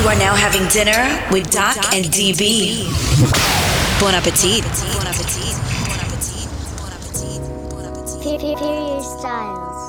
You are now having dinner with Doc and DB. Bon appetit. Bon appetit. Bon appetit. Bon appetit. Bon appetit. Period Styles. Mic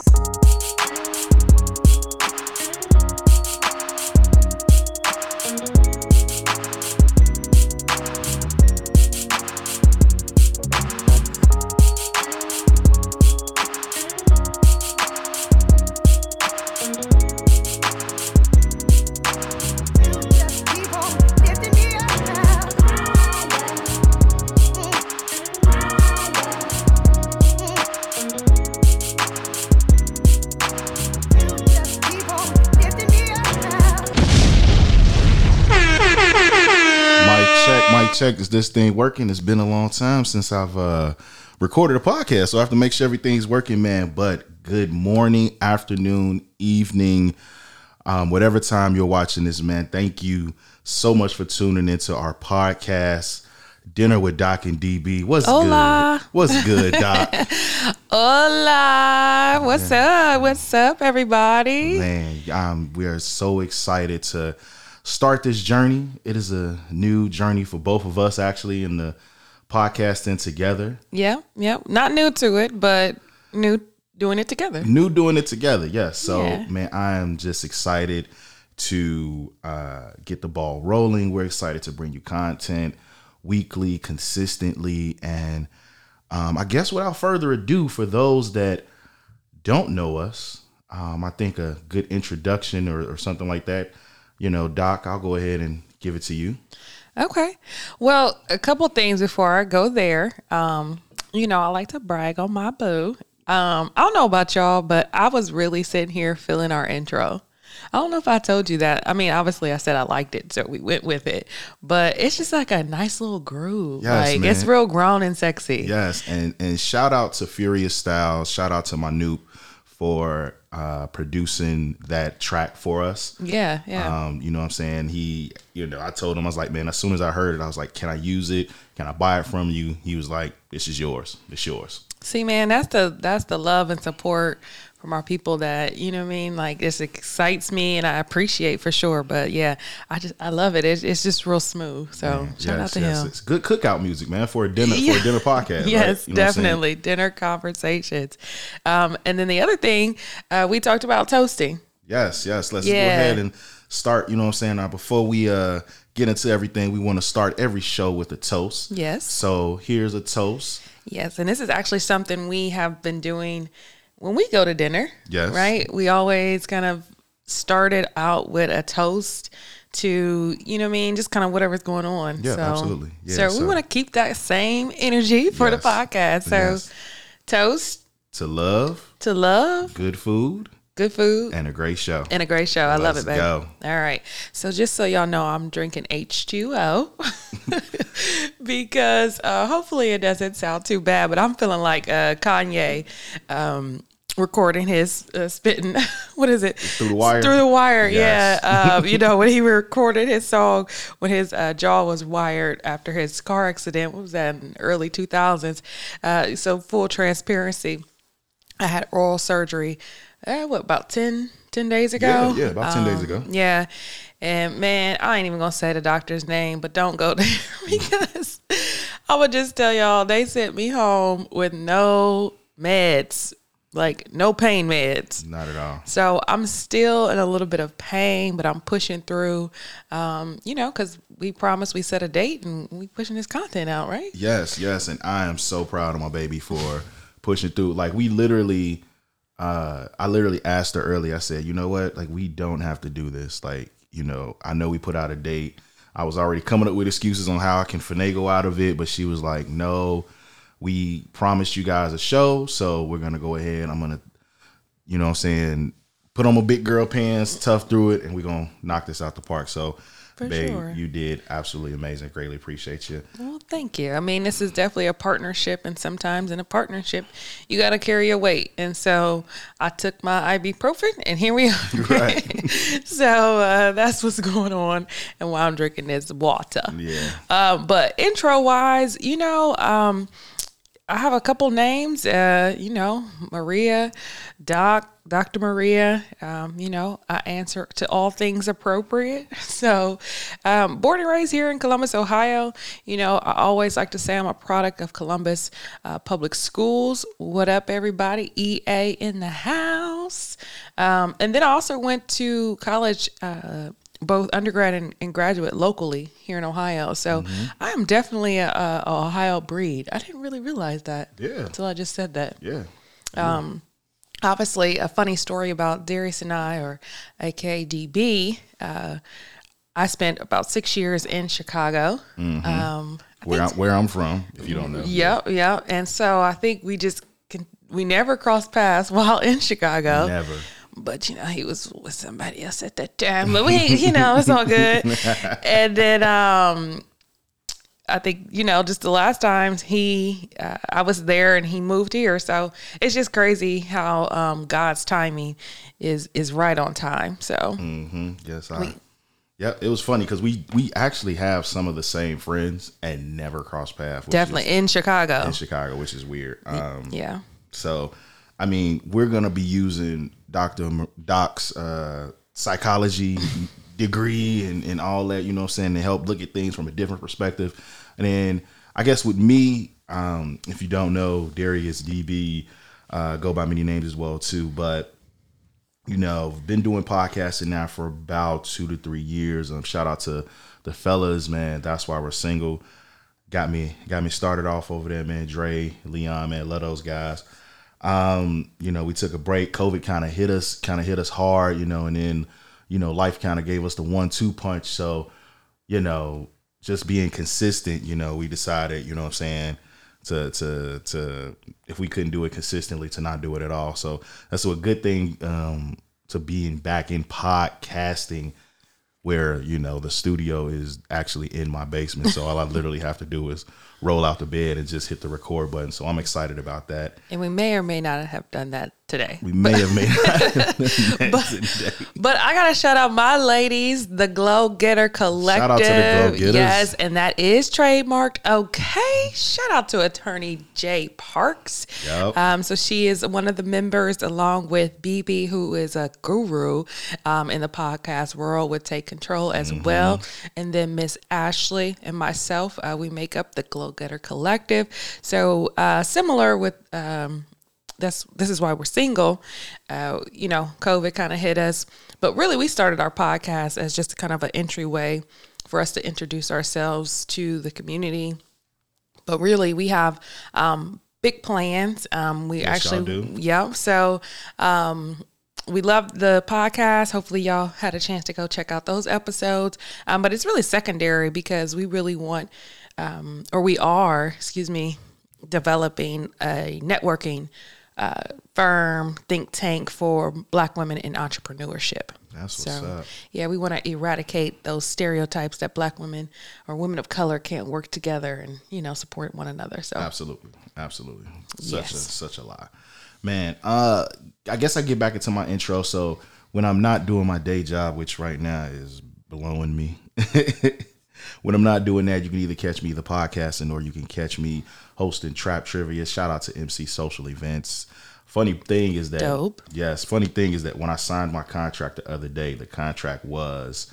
check. Is this thing working? It's been a long time since I've uh, recorded a podcast, so I have to make sure everything's working, man. But good morning, afternoon, evening, um, whatever time you're watching this, man. Thank you so much for tuning into our podcast, Dinner with Doc and DB. What's Hola. good? What's good, Doc? Hola, what's up? What's up, everybody? Man, um, we are so excited to start this journey. It is a new journey for both of us, actually, in the podcasting together. Yeah, yeah. Not new to it, but new doing it together. New doing it together, yes. So, Yeah. man, I am just excited to uh, get the ball rolling. We're excited to bring you content weekly, consistently, and um, I guess without further ado, for those that don't know us, um, I think a good introduction or, or something like that. You know, Doc, I'll go ahead and give it to you. Okay. Well, a couple things before I go there. Um, you know, I like to brag on my boo. Um, I don't know about y'all, but I was really sitting here feeling our intro. I don't know if I told you that. I mean, obviously I said I liked it, so we went with it. But it's just like a nice little groove. Yes, like it's real grown and sexy. Yes, and and shout out to Furious Styles. Shout out to Manoop for uh, producing that track for us. Yeah, yeah. Um, you know what I'm saying? He, you know, I told him, I was like, man, as soon as I heard it, I was like, can I use it? Can I buy it from you? He was like, this is yours. It's yours. See, man, that's the that's the love and support from our people that you know what I mean. Like this excites me and I appreciate for sure. But yeah, I just I love it. It's, it's just real smooth. So shout out to him. It's good cookout music, man, for a dinner for a dinner podcast. right? Yes, You know what I'm saying? definitely dinner conversations. Um, and then the other thing uh, we talked about toasting. Yes, yes. Let's go ahead and start. You know what I'm saying? Now, before we uh, get into everything, we want to start every show with a toast. Yes. So here's a toast. Yes, and this is actually something we have been doing when we go to dinner. Yes. Right? We always kind of started out with a toast to, you know what I mean, just kind of whatever's going on. Yeah, so, absolutely. Yeah, so, we want to keep that same energy for the podcast. So Yes. toast To love, to love, good food, good food. and a great show. And a great show. I love Let's it, baby. go. All right. So just so y'all know, I'm drinking H2O because uh, hopefully it doesn't sound too bad, but I'm feeling like uh, Kanye um, recording his uh, spitting. what is it? Through the wire? Through the wire. Yes. Yeah. Um, you know when he recorded his song when his uh, jaw was wired after his car accident. What was that? In early 2000s. Uh, so full transparency. I had oral surgery. Uh, what about 10, 10 days ago? Yeah, yeah, about 10 days ago. Yeah. And man, I ain't even gonna say the doctor's name, but don't go there because I would just tell y'all they sent me home with no meds, like no pain meds. Not at all. So I'm still in a little bit of pain, but I'm pushing through. Um, you know, because we promised we set a date and we pushing this content out, right? Yes, yes, and I am so proud of my baby for pushing through. Like we literally, uh, I literally asked her early. I said, you know what? Like we don't have to do this. Like you know, I know we put out a date. I was already coming up with excuses on how I can finagle out of it, but she was like, no, we promised you guys a show, so we're gonna go ahead. I'm gonna, you know, I'm saying, put on my big girl pants, tough through it, and we're gonna knock this out the park. So. For babe, sure. you did absolutely amazing. Greatly appreciate you. Well, thank you. I mean, this is definitely a partnership, and sometimes in a partnership, you got to carry your weight. And so I took my ibuprofen, and here we are. Right. so uh, that's what's going on, and why I'm drinking this water. Yeah. Um, but intro wise, you know, um, I have a couple names. Uh, you know, Maria, Doc, Dr. Maria. Um, you know, I answer to all things appropriate. So, um, born and raised here in Columbus, Ohio. You know, I always like to say I'm a product of Columbus uh, Public Schools. What up, everybody? EA in the house. Um, and then I also went to college. Uh, both undergrad and, and graduate locally here in Ohio. So I am definitely a, a, Ohio breed. I didn't really realize that Yeah. until I just said that. Yeah. Um, Obviously, a funny story about Darius and I, or AKDB. Uh, I spent about six years in Chicago. Um, Where, I, where I'm from, if you don't know. Yep, yep. And so I think we just can, we never crossed paths while in Chicago. Never. But you know, he was with somebody else at that time. But we, you know, it's all good. and then um I think you know, just the last times he, uh, I was there and he moved here. So it's just crazy how um, God's timing is is right on time. So Mm-hmm. Yes, I. yeah, it was funny because we we actually have some of the same friends and never cross paths. definitely is in Chicago. in Chicago, which is weird. Um, yeah, So, I mean, we're gonna be using Doctor Doc's uh, psychology degree and, and all that. You know, I'm saying to help look at things from a different perspective. And then I guess with me, um, if you don't know, Darius DB uh, go by many names as well too. But you know, been doing podcasting now for about two to three years. Um, shout out to the fellas, man. That's why we're single. Got me, got me started off over there, man. Dre, Leon, man, love those guys. Um, you know, we took a break. COVID kind of hit us, kind of hit us hard, you know, and then, you know, life kind of gave us the one-two punch. So, you know, just being consistent, you know, we decided, you know what I'm saying, to to to if we couldn't do it consistently, to not do it at all. So that's a good thing um to being back in podcasting where, you know, the studio is actually in my basement. So all I literally have to do is roll out the bed and just hit the record button. So I'm excited about that. and we may or may not have done that today. We may have made that. But I gotta shout out my ladies, the Glow Getter Collective. Shout out to the Glow Getters. Yes, and that is trademarked. Okay. Shout out to attorney Jay Parks. Yup. Um, so she is one of the members, along with BB, who is a guru um, in the podcast world, would take control as Mm-hmm. well. And then Miss Ashley and myself, uh, we make up the Glow Getter Collective. So uh, similar with. Um, that's this is why we're single. Uh, you know, COVID kind of hit us, but really we started our podcast as just kind of an entryway for us to introduce ourselves to the community. But really, we have um, big plans. Um, we Yes, actually, do. yeah. So um, we love the podcast. Hopefully, y'all had a chance to go check out those episodes. Um, but it's really secondary because we really want, um, or we are, excuse me, developing a networking uh, firm think tank for Black women in entrepreneurship. That's what's up. Yeah, we want to eradicate those stereotypes that Black women or women of color can't work together and you know support one another. So Absolutely, absolutely. Such a Yes. such a lie, man. Uh, I guess I get back into my intro. So when I'm not doing my day job, which right now is blowing me, when I'm not doing that, you can either catch me the podcasting or you can catch me hosting Trap Trivia. Shout out to MC Social Events. Funny thing is that Dope. yes, funny thing is that when I signed my contract the other day, the contract was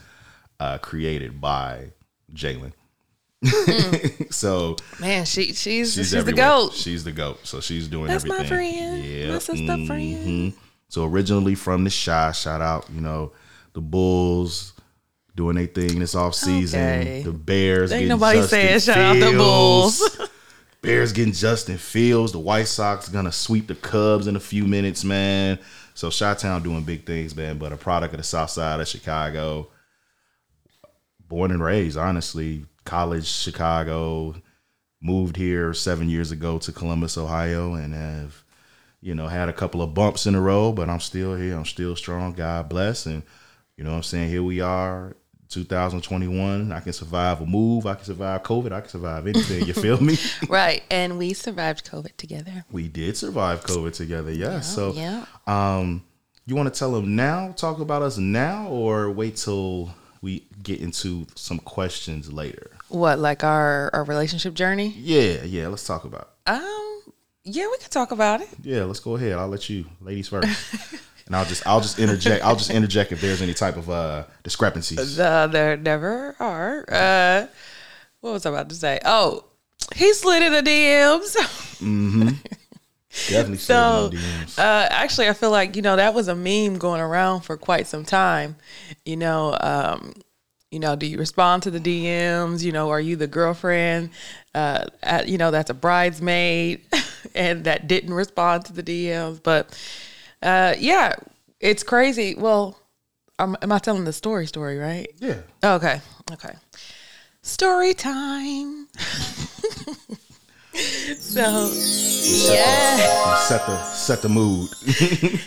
uh, created by Jalen. so man, she she's she's, She's, the goat. She's the goat. So she's doing That's my everything. friend. Yeah. My sister friend. mhm. So originally from the Chi, shout out, you know, the Bulls doing their thing this off season. Okay. The Bears Ain't getting nobody Justin saying shout out the. Bulls. Bears getting Justin Fields. The White Sox gonna sweep the Cubs in a few minutes, man. So Chi-Town doing big things, man. But a product of the South Side of Chicago. Born and raised, honestly. College, Chicago. Moved here seven years ago to Columbus, Ohio, and have, you know, had a couple of bumps in a row, but I'm still here. I'm still strong. God bless. And, you know what I'm saying? Here we are, 2021. I can survive a move. I can survive COVID. I can survive anything. You feel me? right, and we survived COVID together. We did survive COVID together, yeah. so, yeah. um, you want to tell them now, talk about us now, or wait till we get into some questions later? What like our our relationship journey? Yeah, yeah. Let's talk about. It. Um, Yeah, we can talk about it. Yeah, let's go ahead. I'll let you, ladies first, and I'll just I'll just interject. I'll just interject if there's any type of uh discrepancies. Uh, there never are. Uh, what was I about to say? Oh, he slid in the DMs. mm-hmm. Definitely So, DMs. uh, actually, I feel like you know that was a meme going around for quite some time. You know, um, you know, do you respond to the DMs? You know, are you the girlfriend? Uh, at, you know, that's a bridesmaid and that didn't respond to the DMs. But uh, yeah, it's crazy. Well, um, am I telling the story? Story, right? yeah. Okay. Okay. Story time. so, yeah. Set the set the mood.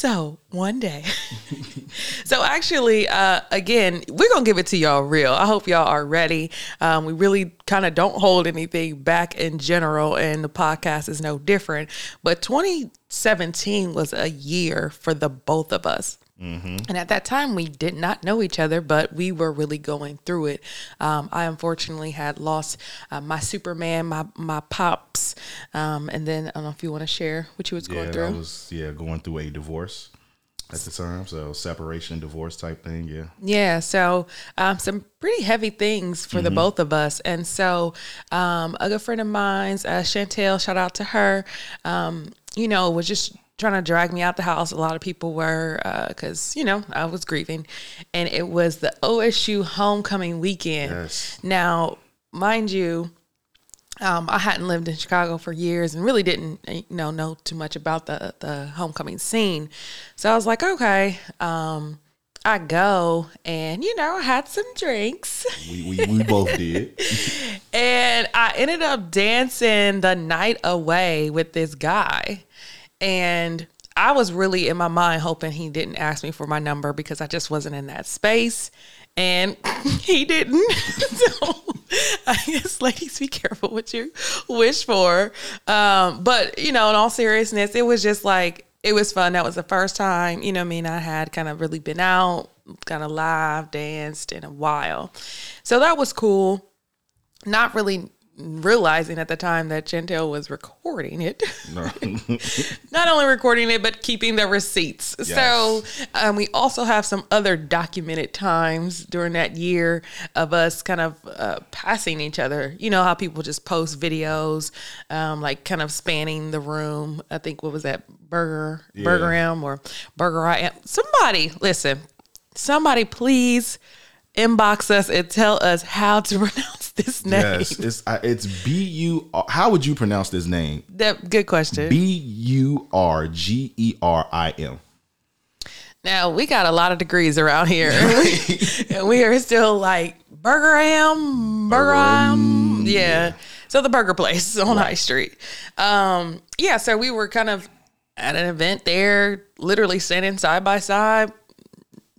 So, one day. so, actually, uh, again, we're to give it to y'all real. I hope y'all are ready. Um, we really kind of don't hold anything back in general, and the podcast is no different. But 2017 was a year for the both of us. And at that time, we did not know each other, but we were really going through it. Um, I unfortunately had lost uh, my Superman, my my pops, um, and then I don't know if you want to share what you was going yeah, through. I was yeah going through a divorce at the time, so separation, divorce type thing. Yeah. Yeah, so um, some pretty heavy things for the both of us. And so um, a good friend of mine's, uh, Chantel, shout out to her, um, you know, was just trying to drag me out the house. A lot of people were, because, you know, I was grieving. And it was the OSU homecoming weekend. Yes. Now, mind you, um, I hadn't lived in Chicago for years and really didn't, you know, know too much about the the homecoming scene. So I was like, okay, um, I go, and you know, I had some drinks, We we, we both did. and I ended up dancing the night away with this guy, and. I was really in my mind hoping he didn't ask me for my number because I just wasn't in that space. And he didn't. so I guess, ladies, be careful what you wish for. Um, but, you know, in all seriousness, it was just like, it was fun. That was the first time, you know, I mean, I had kind of really been out, kind of live danced in a while. So that was cool. Not really realizing at the time that Chantel was recording it. No. Not only recording it, but keeping the receipts. Yes. So um, we also have some other documented times during that year of us kind of uh, passing each other. You know how people just post videos, um, like kind of spanning the room. I think what was that Burger Burger M or Burger I am. Somebody listen. Somebody please inbox us and tell us how to pronounce this name. yes, it's I- it's B U. How would you pronounce this name? That good question. B U R G E R I M. Now we got a lot of degrees around here, and we are still like Burger Am, Burger Am, yeah. So the burger place on High Street. Um, yeah. So we were kind of at an event there, literally standing side by side.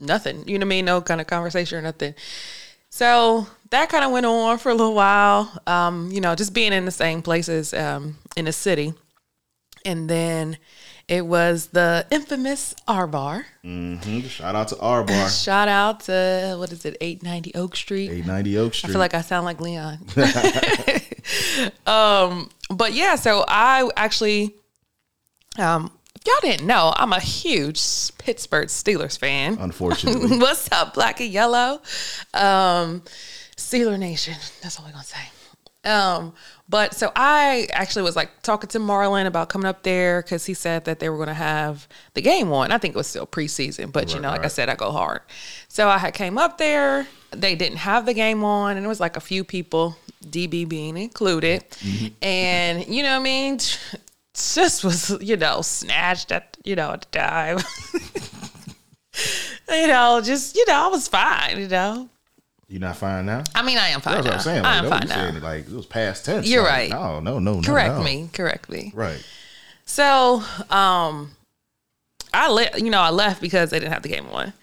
Nothing, you know what I mean? No kind of conversation or nothing. So that kind of went on for a little while. Um, you know, just being in the same places um, in the city, and then it was the infamous R Bar. Mhm. Shout out to R Bar, Shout out to what is it, eight ninety Oak Street. eight ninety Oak Street. I feel like I sound like Leon. um, but yeah, so I actually, um, y'all didn't know, I'm a huge Pittsburgh Steelers fan. Unfortunately, What's up, black and yellow? Um, Steeler Nation. That's all we're gonna say. Um, but so I actually was like talking to Marlon about coming up there because he said that they were gonna have the game on. I think it was still preseason, but you know, like I said, I go hard. So I had came up there. They didn't have the game on, and it was like a few people, DB being included, and you know what I mean. Just was you know snatched at you know at the time. you know, just you know, I was fine. You know, You're not fine now. I mean, I am fine That's now. what I'm saying. I'm fine now. saying like it was past tense. You're Like, right. No, no, no, no. Correct no. me. Correct me. Right. So, um, I let you know I left because they didn't have the game on.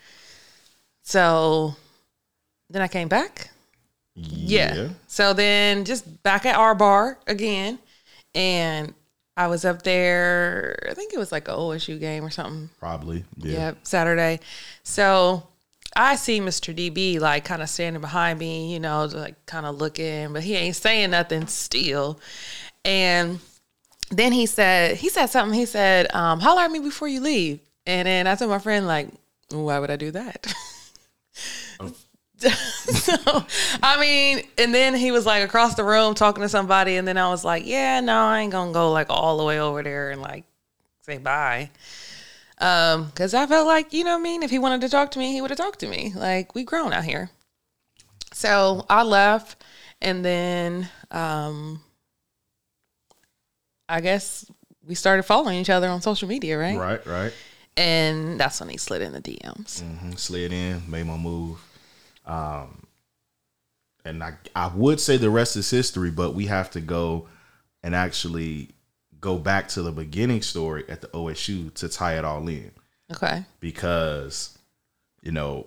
So then I came back. Yeah. So then just back at R Bar again, and I was up there. I think it was like a OSU game or something. Probably. Yeah. Yeah, Saturday. So I see Mr. DB like kind of standing behind me, you know, like kind of looking, but he ain't saying nothing still. And then he said he said something. He said, um, "Holler at me before you leave." And then I told my friend, like, "Why would I do that?" so I mean, and then he was like across the room talking to somebody, and then I was like, "Yeah, no, I ain't gonna go like all the way over there and like say bye." Um, because I felt like, you know what I mean? If he wanted to talk to me, he would have talked to me. Like, we grown out here. So I left and then um I guess we started following each other on social media, right? Right, right. And that's when he slid in the DMs. Mhm, Slid in, made my move. Um, and I, I would say the rest is history, but we have to go and actually go back to the beginning story at the OSU to tie it all in. Okay. because you know,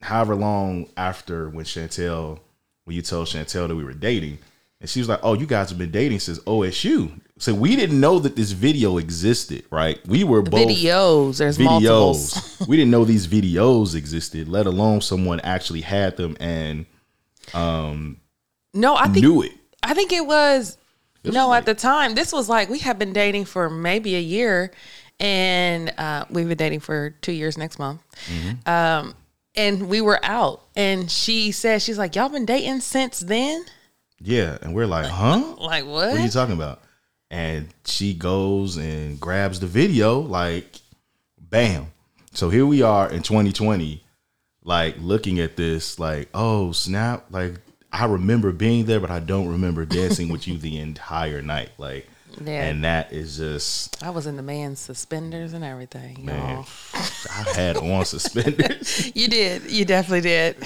however long after when Chantel, when you told Chantel that we were dating, and she was like, "Oh, you guys have been dating since OSU." So we didn't know that this video existed, right? We were both Videos. There's videos. we didn't know these videos existed, let alone someone actually had them and No, I think knew it. I think it was was no like- at the time. This was like we had been dating for maybe a year, and uh, we've been dating for two years next month. Mm-hmm. Um, and we were out, and she said she's like, "Y'all been dating since then?" Yeah, and we're like, "Huh? Like What What are you talking about?" And she goes and grabs the video, like, bam. So here we are in 2020, like looking at this, like, oh snap! Like I remember being there, but I don't remember dancing with you the entire night. Like, Yeah. and that is just, I was in the man's suspenders and everything. man. y'all. I had on suspenders. You did. You definitely did.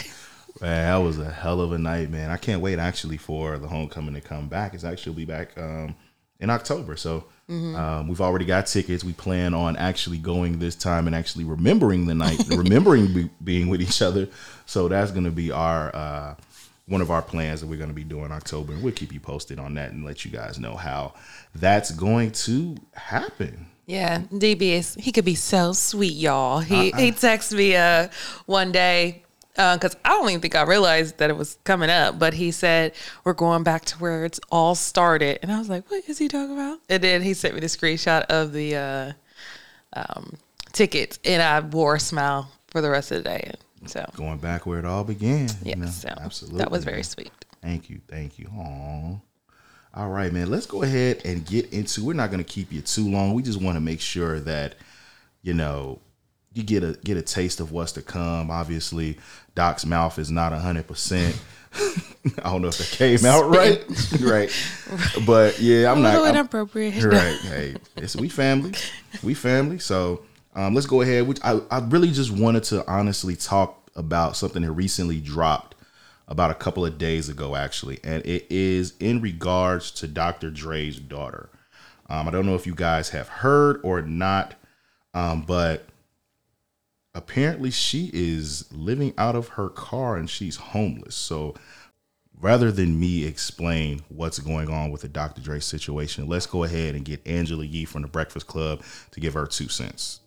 Man, that was a hell of a night, man. I can't wait actually for the homecoming to come back. It's actually be back um, in October. So um, we've already got tickets. We plan on actually going this time and actually remembering the night, remembering be, being with each other. So that's going to be our uh, one of our plans that we're going to be doing in October, and we'll keep you posted on that and let you guys know how that's going to happen. Yeah, DB is he could be so sweet, y'all. He he texted me uh one day because I don't even think I realized that it was coming up, but he said we're going back to where it's all started, and I was like, what is he talking about? And then he sent me the screenshot of the uh, um, tickets, and I wore a smile for the rest of the day. So Going back where it all began. yeah, you know? so absolutely. that was very sweet. Thank you. Thank you. Aw. All right, man. Let's go ahead and get into. We're not going to keep you too long. We just want to make sure that you know you get a get a taste of what's to come. Obviously, Doc's mouth is not hundred percent. I don't know if that came out right, right. But yeah, I'm A not. little I'm- inappropriate. right. Hey, it's we family. We family. So um, let's go ahead. Which I, I really just wanted to honestly talk about something that recently dropped about a couple of days ago, actually, and it is in regards to Dr. Dre's daughter. Um, I don't know if you guys have heard or not, um, but apparently she is living out of her car and she's homeless. So rather than me explain what's going on with the Dr. Dre situation, let's go ahead and get Angela Yee from the Breakfast Club to give her two cents.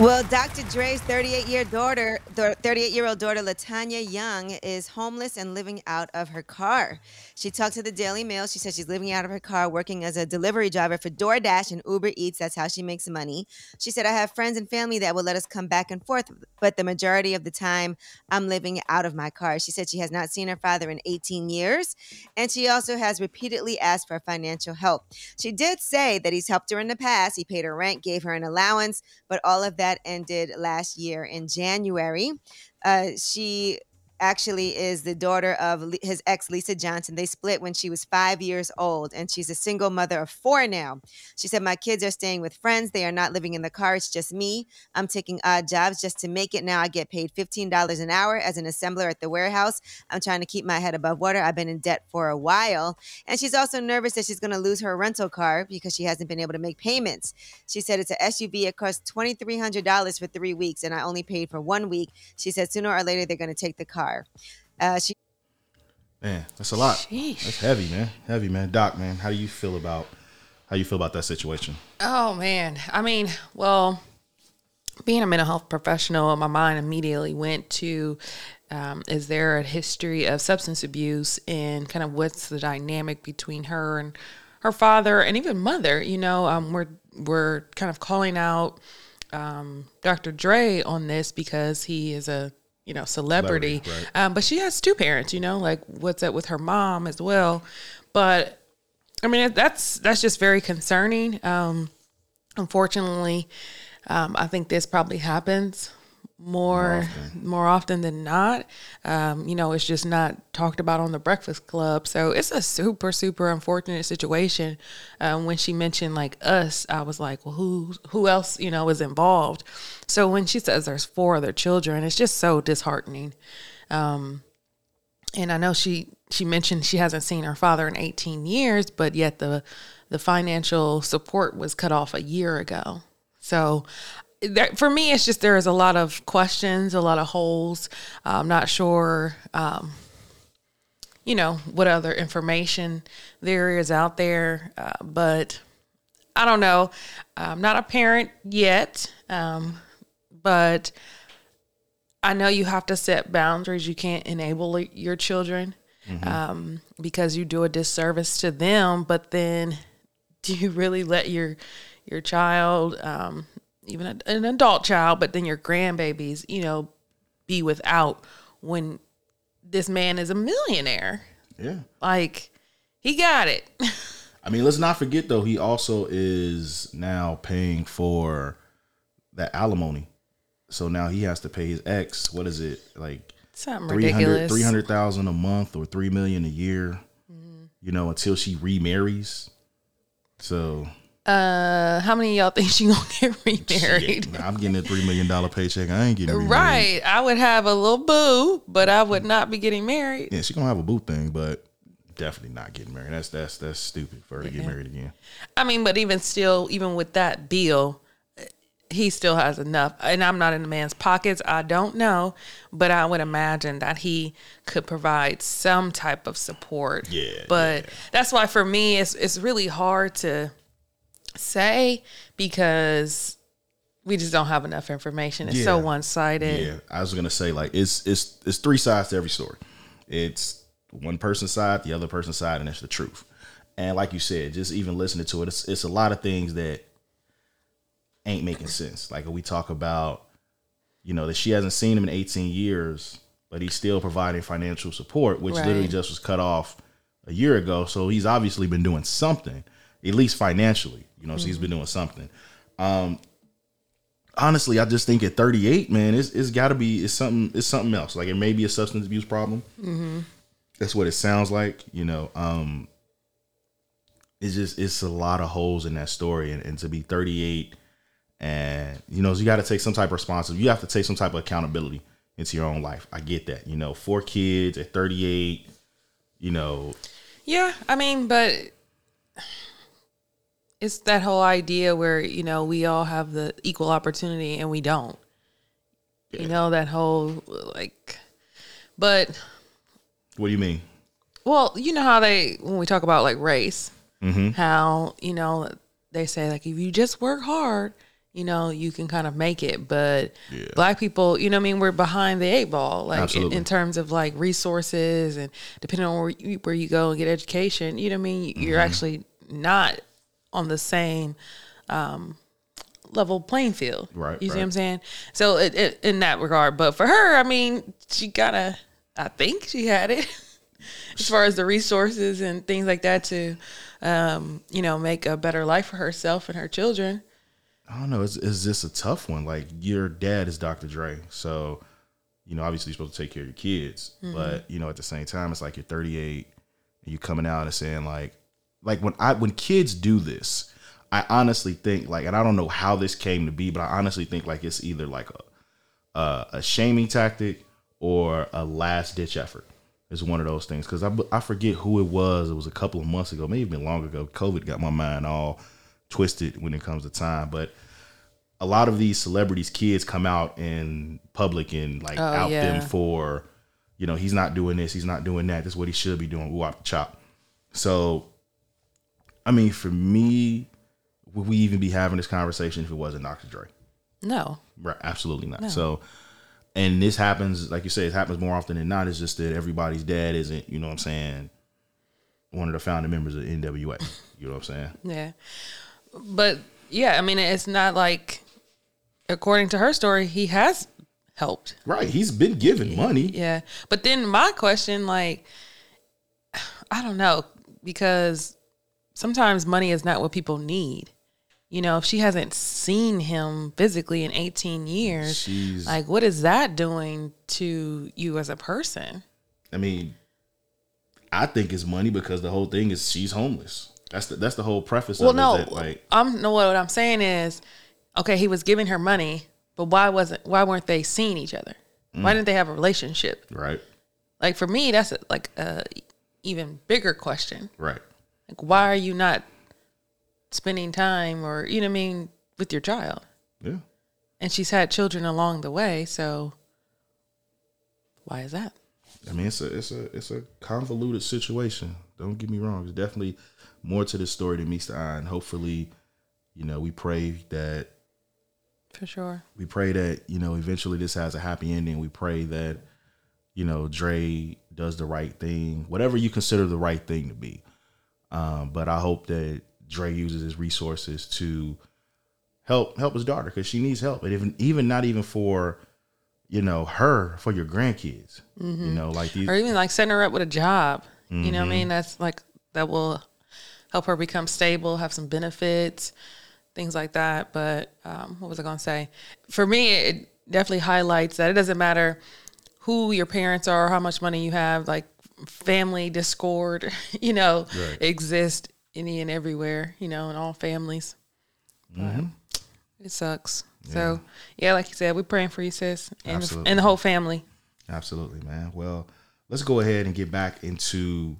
Well, Dr. Dre's 38 year daughter, 38 year old daughter, Latanya Young, is homeless and living out of her car. She talked to the Daily Mail. She said she's living out of her car, working as a delivery driver for DoorDash and Uber Eats. That's how she makes money. She said, I have friends and family that will let us come back and forth, but the majority of the time, I'm living out of my car. She said she has not seen her father in 18 years, and she also has repeatedly asked for financial help. She did say that he's helped her in the past. He paid her rent, gave her an allowance, but all of that ended last year in January. Uh, she actually is the daughter of his ex Lisa Johnson. They split when she was five years old, and she's a single mother of four now. She said, My kids are staying with friends. They are not living in the car. It's just me. I'm taking odd jobs just to make it now. I get paid $15 an hour as an assembler at the warehouse. I'm trying to keep my head above water. I've been in debt for a while. And she's also nervous that she's going to lose her rental car because she hasn't been able to make payments. She said it's an SUV. It cost $2,300 for three weeks, and I only paid for one week. She said sooner or later they're going to take the car. Uh, she Man, that's a lot. Sheesh. That's heavy, man. Heavy, man. Doc, man, how do you feel about how you feel about that situation? Oh man, I mean, well, being a mental health professional, my mind immediately went to um, is there a history of substance abuse and kind of what's the dynamic between her and her father and even mother, you know, um, we're we're kind of calling out um, Dr. Dre on this because he is a you know celebrity, Celebrity, um, but she has two parents, you know, like what's up with her mom as well. But I mean, that's that's just very concerning. Um, unfortunately, um, I think this probably happens more more often, than not. Um, you know, it's just not talked about on the Breakfast Club. So it's a super super unfortunate situation. Um, when she mentioned like us, I was like, well, who who else you know is involved? So when she says there's four other children, it's just so disheartening. Um, and I know she she mentioned she hasn't seen her father in 18 years, but yet the the financial support was cut off a year ago. So there, for me, it's just there is a lot of questions, a lot of holes. I'm not sure, um, you know, what other information there is out there, uh, but I don't know. I'm not a parent yet, um, but I know you have to set boundaries. You can't enable your children um, because you do a disservice to them. But then, do you really let your your child, um, even a, an adult child, but then your grandbabies, you know, be without when this man is a millionaire? Yeah. Like he got it. I mean, let's not forget though, he also is now paying for that alimony. So now he has to pay his ex, what is it? Like Something 300 ridiculous. 300,000 a month or 3 million a year. Mm-hmm. You know, until she remarries. So, Uh, how many of y'all think she gonna get remarried? shit, I'm getting a 3 million dollar paycheck. I ain't getting remarried. Right. I would have a little boo, but I would not be getting married. Yeah, she to have a boo thing, but definitely not getting married. That's that's that's stupid for her to get married again. I mean, but even still, even with that bill, he still has enough. And I'm not in the man's pockets. I don't know, but I would imagine that he could provide some type of support. Yeah, But that's why for me, it's it's really hard to say because we just don't have enough information. It's so one sided. Yeah, I was gonna say like it's it's it's three sides to every story. It's one person's side, the other person's side, and it's the truth. And like you said, just even listening to it, it's it's a lot of things that ain't making sense. Like we talk about, you know, that she hasn't seen him in 18 years, but he's still providing financial support, which Right. literally just was cut off a year ago. So he's obviously been doing something, at least financially. You know, so he's been doing something. Um, honestly, I just think at 38, man, it's it's got to be it's something it's something else. Like it may be a substance abuse problem. That's what it sounds like. You know, um, it's just it's a lot of holes in that story, and, and to be 38, and you know, you got to take some type of responsibility. You have to take some type of accountability into your own life. I get that. You know, four kids at 38. You know, Yeah, I mean, but it's that whole idea where you know we all have the equal opportunity and we don't. You know that whole like, but what do you mean? well, you know how they when we talk about like race, Mm-hmm. how you know they say like if you just work hard, you know you can kind of make it. But black people, you know, what I mean, we're behind the eight ball, like in, in terms of like resources and depending on where you, where you go and get education. You know, what I mean, you're Mm-hmm. actually not on the same um, level playing field. Right, You see what. I'm saying? So it, it, in that regard, but for her, I mean, she gotta. I think she had it as far as the resources and things like that to, um, you know, make a better life for herself and her children. I don't know. Is it's just a tough one. Like your dad is Dr. Dre, so you know obviously you're supposed to take care of your kids, but you know at the same time it's like you're 38 and you're coming out and saying like, like when I when kids do this, I honestly think like, and I don't know how this came to be, but I honestly think like it's either like a a, a shaming tactic or a last ditch effort. It's one of those things because I, I forget who it was. It was a couple of months ago, maybe even longer ago. COVID got my mind all twisted when it comes to time, but a lot of these celebrities' kids come out in public and like Oh, out yeah. them for, you know, he's not doing this, he's not doing that. This is what he should be doing. Ooh, the chop. So, I mean, for me, would we even be having this conversation if it wasn't Dr. Dre? No, Right, absolutely not. So, and this happens, like you say, it happens more often than not. It's just that everybody's dad isn't, you know what I'm saying, one of the founding members of NWA. You know what I'm saying? Yeah. But yeah, I mean, it's not like, according to her story, he has helped. Right. He's been given money. Yeah. But then my question, like, I don't know, because sometimes money is not what people need. You know, if she hasn't seen him physically in 18 years, She's like, what is that doing to you as a person? I mean, I think it's money because the whole thing is she's homeless. That's the that's the whole preface Well, of no, that, like I'm no. What I'm saying is, okay, he was giving her money, but why wasn't? Why weren't they seeing each other? Mm. Why didn't they have a relationship? right, Like for me, that's a, like a even bigger question. right. Like, why are you not spending time, or you know, what I mean, with your child? Yeah. And she's had children along the way, so why is that? I mean, it's a it's a it's a convoluted situation. Don't get me wrong. There's definitely more to this story than meets the eye, and hopefully, you know, we pray that For sure. we pray that you know eventually this has a happy ending. We pray that you know Dre does the right thing, whatever you consider the right thing to be. Um, but I hope that Dre uses his resources to help help his daughter because she needs help, and even even not even for you know her for your grandkids. You know, like these. or even like setting her up with a job. You know what I Mm-hmm. mean? That's like that will help her become stable, have some benefits, things like that. But um, what was I going to say? For me, it definitely highlights that it doesn't matter who your parents are, how much money you have, like family discord, you know, Right. exist any and everywhere, you know, in all families. Mm-hmm. It sucks. So yeah, like you said, we're praying for you, sis, and, Absolutely. and the whole family. Absolutely, man. Well, let's go ahead and get back into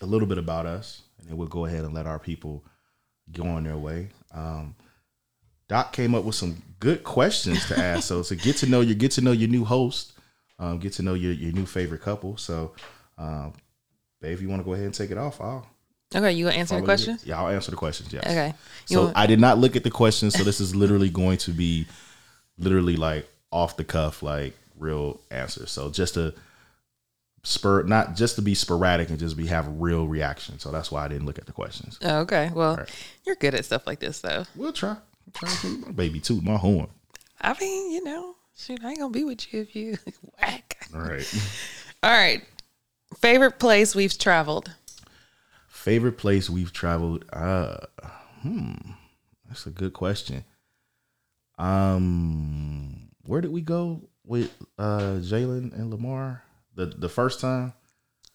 a little bit about us, and then we'll go ahead and let our people go on their way. Um, Doc came up with some good questions to ask, so to get to know you, get to know your new host, um, get to know your your new favorite couple. So, um, babe, if you want to go ahead and take it off, I'll Okay, you gonna answer the questions? question? Yeah, I'll answer the questions. Yes. Okay. You So want- I did not look at the questions, so this is literally going to be literally like off the cuff, like real answers. So just to spur, not just to be sporadic and just be have a real reaction. So that's why I didn't look at the questions. Oh, okay. Well, Right. you're good at stuff like this, though. We'll try. We'll try to baby toot my horn. I mean, you know, shoot, I ain't gonna be with you if you whack. All right. All right. Favorite place we've traveled? Favorite place we've traveled? Uh, hmm, that's a good question. Um, where did we go with uh Jalen and Lamar the the first time?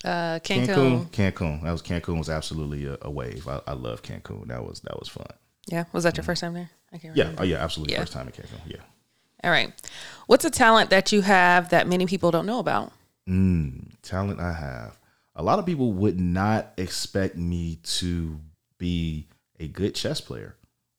Uh, Cancun. Cancun. Cancun. That was Cancun was absolutely a, a wave. I, I love Cancun. That was that was fun. Yeah. Was that your first time there? I can't Yeah. Oh yeah. Absolutely. Yeah. First time in Cancun. Yeah. All right. What's a talent that you have that many people don't know about? Mm, talent I have. A lot of people would not expect me to be a good chess player,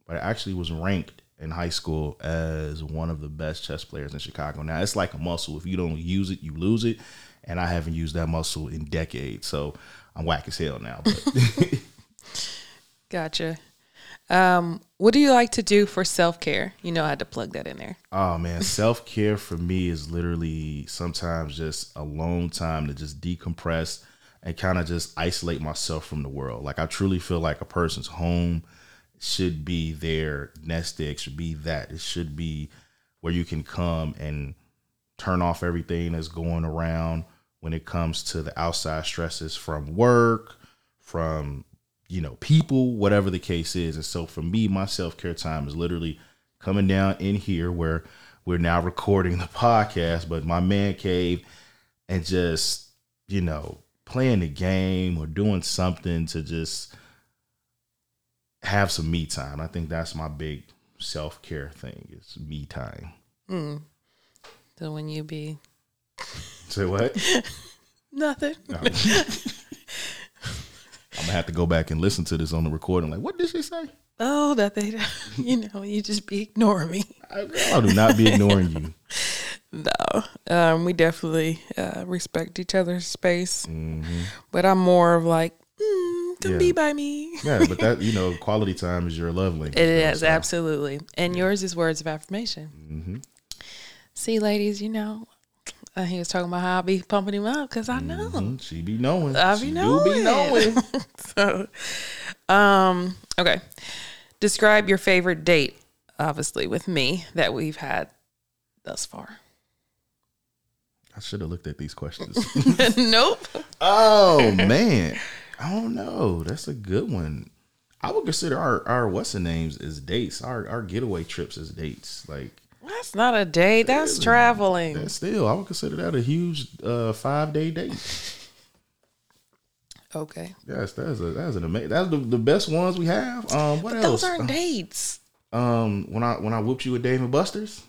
but I actually was ranked in high school as one of the best chess players in Chicago. Now it's like a muscle. If you don't use it, you lose it. And I haven't used that muscle in decades. So I'm whack as hell now. Gotcha. Um, what do you like to do for self care? You know, I had to plug that in there. Oh man, self care for me is literally sometimes just a long time to just decompress and kind of just isolate myself from the world. Like I truly feel like a person's home should be their nest egg, should be that. It should be where you can come and turn off everything that's going around when it comes to the outside stresses from work, from you know, people, whatever the case is. And so for me, my self care time is literally coming down in here where we're now recording the podcast, but my man cave and just, you know, playing the game or doing something to just have some me time. I think that's my big self care thing is me time. Mm. So when you be Say what? nothing. I'm gonna have to go back and listen to this on the recording. Like, what did she say? Oh, that they, you know, you just be ignoring me. I, I do not be ignoring you. No, um, we definitely uh, respect each other's space, Mm-hmm. but I'm more of like, mm, come Yeah. be by me. Yeah, but that you know, quality time is your love language. It is so- absolutely, and yours is words of affirmation. Mm-hmm. See, ladies, you know, Uh, he was talking about how I be pumping him up because I know. Mhm, She be knowing. I she be do be knowing. knowing. so, um, okay. Describe your favorite date, obviously, with me that we've had thus far. I should have looked at these questions. nope. oh man, I don't know. That's a good one. I would consider our our what's the names as dates. Our our getaway trips as dates. Like That's not a date. That's traveling. that still, I would consider that a huge uh, five day date. Okay. Yes, that's a that's an amazing. That's the, the best ones we have. Um, what else? Those aren't dates. Um, when I when I whooped you with Dave and Buster's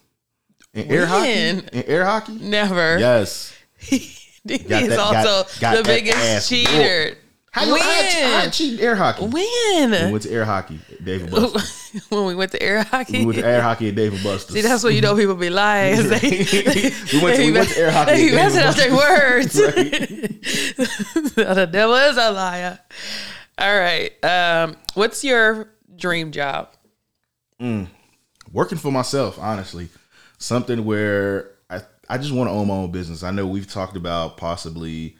in air hockey. In air hockky. Never. Yes. he Got is that- got- also got the biggest cheater. How you when? I, I cheated air hockey. when? We went to air hockey, Dave and Buster's. when we went to air hockey. we went to air hockey at Dave and Buster's. See, that's what you know people be lying. They, We went to- we went to air hockey They at be Dave messing up their words. The devil is a liar. All right. Um, what's your dream job? working for myself, honestly. Something where I I just want to own my own business. I know we've talked about possibly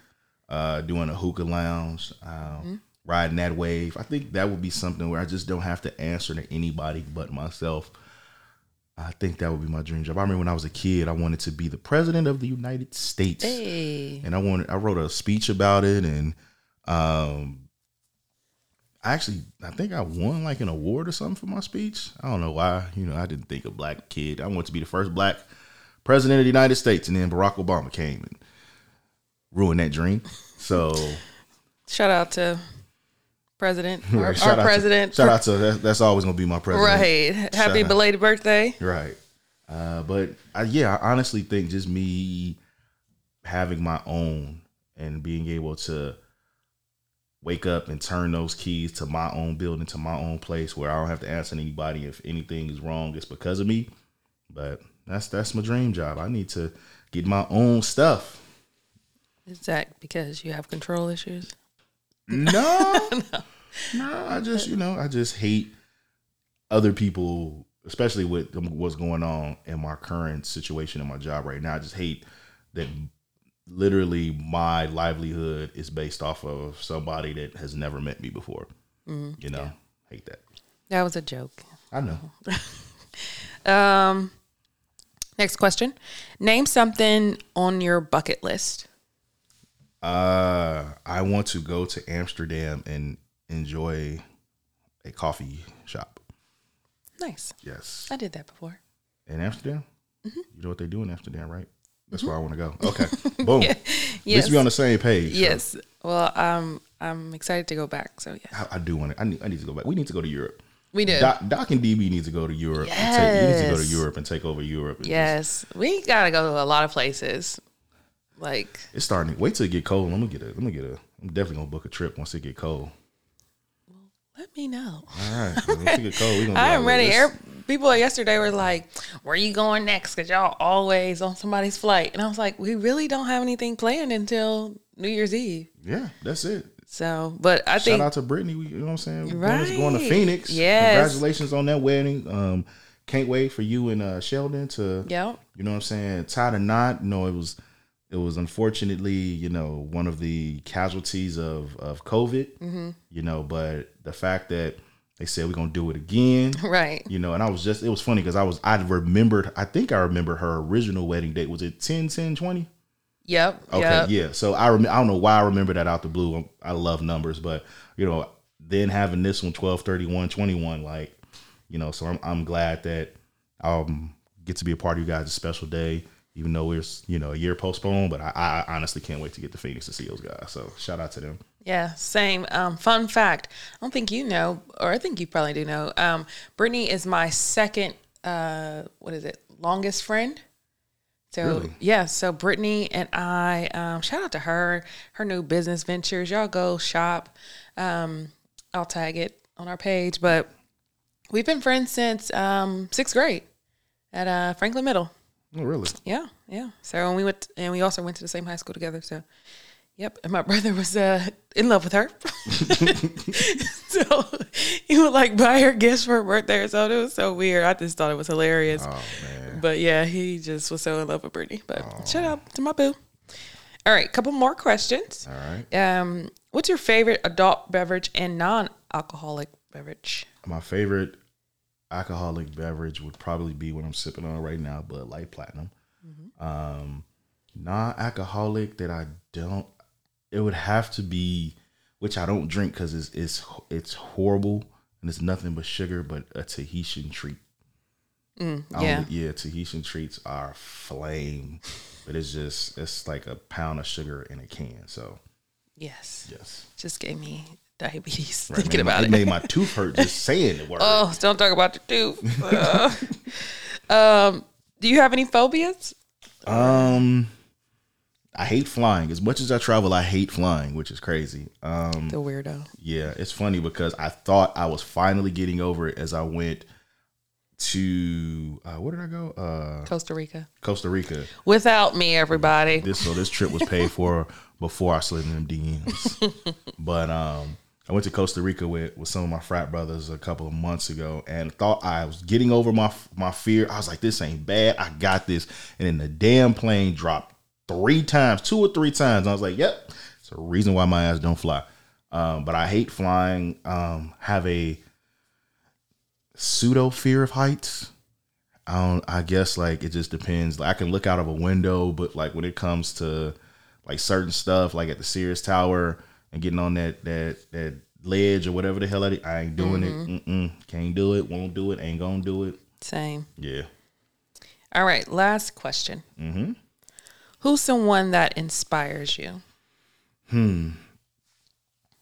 uh, doing a hookah lounge, um, riding that wave. I think that would be something where I just don't have to answer to anybody but myself. I think that would be my dream job. I remember when I was a kid, I wanted to be the president of the United States Hey. and I wanted I wrote a speech about it and um I actually I think I won like an award or something for my speech. I don't know why. You know, I didn't think a black kid. I wanted to be the first black president of the United States and then Barack Obama came and ruined that dream. So Shout out to President, our, shout our out president. To, shout out to that, that's always gonna be my president. right. Happy out. belated birthday. Right. Uh, but I, yeah, I honestly think just me having my own and being able to wake up and turn those keys to my own building, to my own place where I don't have to answer anybody if anything is wrong, it's because of me. But that's that's my dream job. I need to get my own stuff. Is that because you have control issues? No, no, I just you know I just hate other people, especially with what's going on in my current situation in my job right now. I just hate that literally my livelihood is based off of somebody that has never met me before. You know, hate that. That was a joke. I know. Um, next question. Name something on your bucket list. Uh, I want to go to Amsterdam and enjoy a coffee shop. Nice. Yes. I did that before. In Amsterdam? Mm-hmm. You know what they do in Amsterdam, right? That's where I want to go. Okay. Boom. Yes. Let's be on the same page. so Yes. Well, um, I'm excited to go back. So yeah, I, I do want to. I need, I need to go back. We need to go to Europe. we do. Doc, Doc and DB need to go to Europe. and take, you need to go to Europe and take over Europe. and just- yes, we gotta go to a lot of places. Like it's starting. To wait till it get cold. I'm gonna get a. I'm gonna get a. I'm definitely gonna book a trip once it get cold. Well, let me know. All right. Once it get cold, we gonna. I'm ready. Air, people yesterday were like, "Where you going next?" Because y'all always on somebody's flight, and I was like, "We really don't have anything planned until New Year's Eve." Yeah, that's it. So, but I Shout think shout out to Brittany. You know what I'm saying? We're going, to, going to Right. Phoenix. Yeah. Congratulations on that wedding. Um, can't wait for you and uh, Sheldon to. Yep. You know what I'm saying? Tie the knot. You know, it was it was unfortunately, you know, one of the casualties of of COVID. Mm-hmm. You know, but the fact that they said we're gonna do it again. right. You know, and I was just it was funny because I was I remembered I think I remember her original wedding date. Was it 10, 10, 20? Yep. Okay, Yep. yeah. So I rem- I don't know why I remember that out the blue. I love numbers, but you know, then having this one 12, 31, 21, like, you know, so I'm I'm glad that i um, get to be a part of you guys' special day, even though it's, you know, a year postponed. But I, I honestly can't wait to get to Phoenix to see those guys. So shout out to them. Yeah, same. Um, fun fact: I don't think you know, or I think you probably do know. Um, Brittany is my second. Uh, what is it? Longest friend. So Really? yeah, so Brittany and I. Um, shout out to her. Her new business ventures. Y'all go shop. Um, I'll tag it on our page, but we've been friends since um, sixth grade at uh, Franklin Middle. Oh, really? Yeah, yeah. So when we went, and we also went to the same high school together. So, yep. And my brother was uh, in love with her, so he would like buy her gifts for her birthday. So it was so weird. I just thought it was hilarious. Oh man. But yeah, he just was so in love with Brittany. But shout out to my boo. All right, couple more questions. All right. Um, what's your favorite adult beverage and non-alcoholic beverage? My favorite alcoholic beverage would probably be what I'm sipping on right now, Bud Light Platinum. Um, non-alcoholic that I don't. It would have to be, which I don't drink because it's it's it's horrible and it's nothing but sugar. But a Tahitian treat. Don't- yeah. yeah. Tahitian treats are flame, but it's just it's like a pound of sugar in a can. So Yes. yes, Just gave me diabetes Right, thinking my- about it it. made my tooth hurt just saying the word. Oh, don't talk about your tooth. Uh, um, do you have any phobias? Um, I hate flying. As much as I travel, I hate flying, which is crazy. Um, The weirdo. yeah, it's funny because I thought I was finally getting over it as I went to uh, where did I go? Uh, Costa Rica. Costa Rica. Without me, everybody. This so this trip was paid for before I slid in them DMs. but um, I went to Costa Rica with with some of my frat brothers a couple of months ago, and thought I was getting over my my fear. I was like, "This ain't bad. I got this." And then the damn plane dropped three times, two or three times. I was like, "Yep, it's a reason why my ass don't fly." Um, but I hate flying. Um, have a pseudo fear of heights. I don't. I guess like it just depends. Like I can look out of a window, but like when it comes to like certain stuff, like at the Sears Tower and getting on that that that ledge or whatever the hell I, I ain't doing it. Mm-mm, can't do it. Won't do it. Ain't gonna do it. Same. Yeah. All right, last question. Mm-hmm. Who's someone that inspires you? Hmm.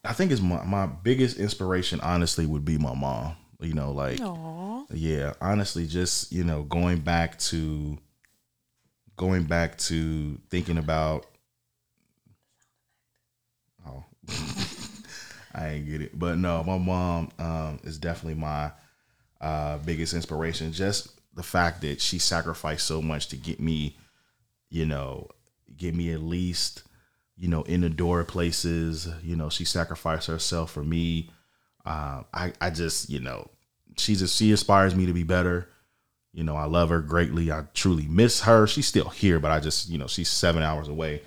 I think it's my my biggest inspiration. Honestly, would be my mom. You know, like Aw. yeah honestly just you know going back to going back to thinking about oh i ain't get it but no my mom um is definitely my uh biggest inspiration just the fact that she sacrificed so much to get me you know get me at least you know in the door places you know she sacrificed herself for me uh, I I just you know she's just she inspires me to be better. You know I love her greatly. I truly miss her. She's still here, but I just you know she's seven hours away.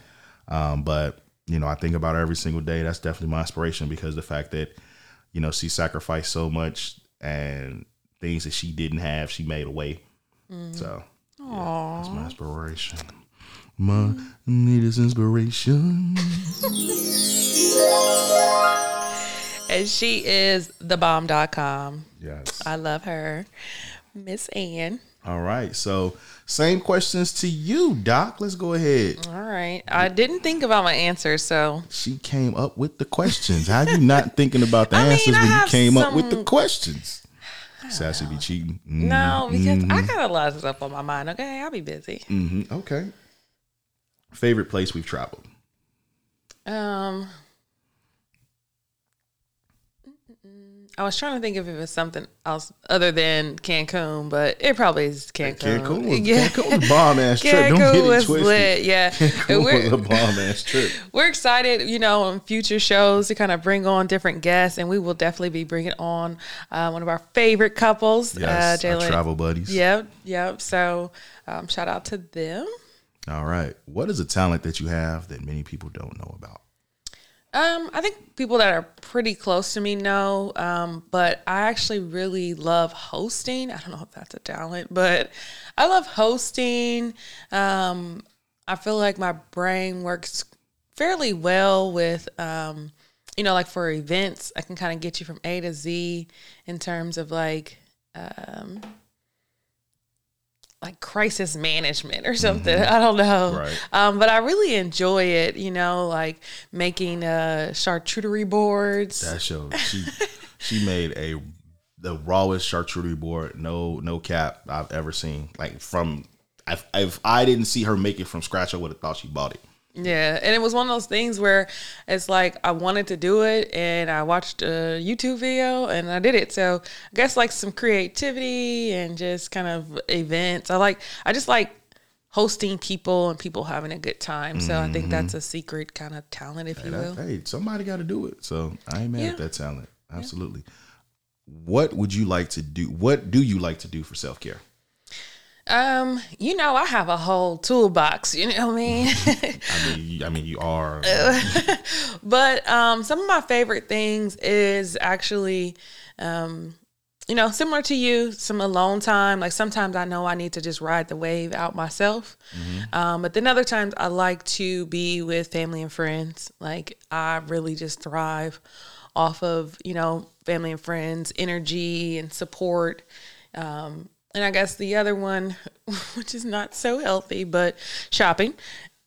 Um, but you know I think about her every single day. That's definitely my inspiration because the fact that you know she sacrificed so much and things that she didn't have, she made a way. Mm. So yeah, that's my inspiration. My neatest inspiration. And she is thebomb.com. Yes. I love her. Miss Ann. All right. So, same questions to you, Doc. Let's go ahead. All right. I didn't think about my answer, so She came up with the questions. How you not thinking about the I mean, answers I when you have came up with the questions? Sassy be cheating. Mm, no, because I got a lot of stuff on my mind. Okay, I'll be busy. mhm, Okay. Favorite place we've traveled? Um, I was trying to think of if it was something else other than Cancun, but it probably is Cancun. Cancun was, yeah. Cancun was a bomb ass trip. Don't Cancun get it was twisted. lit. Yeah, Cancun we're, was a bomb ass trip. we're excited, you know, on future shows to kind of bring on different guests, and we will definitely be bringing on uh, one of our favorite couples, Yes, uh, our Jalen. travel buddies. Yep, yep. So, um, shout out to them. All right. What is a talent that you have that many people don't know about? Um, I think people that are pretty close to me know, um, but I actually really love hosting. I don't know if that's a talent, but I love hosting. Um, I feel like my brain works fairly well with, um, you know, like for events, I can kind of get you from A to Z in terms of like, um, like crisis management or something. I don't know. Right. Um, but I really enjoy it, you know, like making uh charcuterie boards. That show she she made a the rawest charcuterie board, no no cap I've ever seen. Like from if, if I didn't see her make it from scratch, I would have thought she bought it. Yeah, and it was one of those things where it's like I wanted to do it, and I watched a YouTube video, and I did it. So I guess like some creativity and just kind of events. I like I just like hosting people and people having a good time. So I think that's mm-hmm. a secret kind of talent, if you will. Hey, somebody got to do it. So I ain't mad Yeah. at that talent. Absolutely. What would you like to do? What do you like to do for self care? Um, you know, I have a whole toolbox. You know what I mean? I mean, you- I mean, you are. but um, some of my favorite things is actually, um, you know, similar to you, some alone time. Like sometimes I know I need to just ride the wave out myself. Um, but then other times I like to be with family and friends. Like I really just thrive off of, you know, family and friends, energy and support. Um, and I guess the other one, which is not so healthy, but shopping.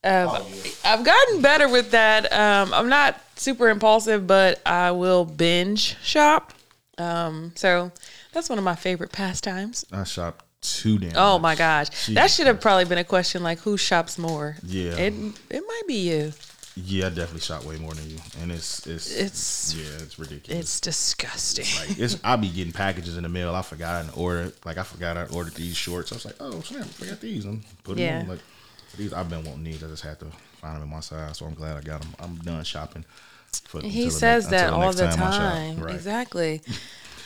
Uh, I've gotten better with that. Um, I'm not super impulsive, but I will binge shop. Um, so that's one of my favorite pastimes. I shop too damn. Oh much. my gosh, that should have probably been a question like who shops more. Yeah. it it might be you. Yeah, I definitely shot way more than you, and it's it's It's- yeah, it's ridiculous. It's disgusting. like it's I be getting packages in the mail. I forgot and order. like I forgot I ordered these shorts. I was like, oh snap, I forgot these. And put them Yeah. on. Like these I've been wanting these. I just had to find them in my size. So I'm glad I got them. I'm done shopping. For, he says that all the shop. time. Right. Exactly.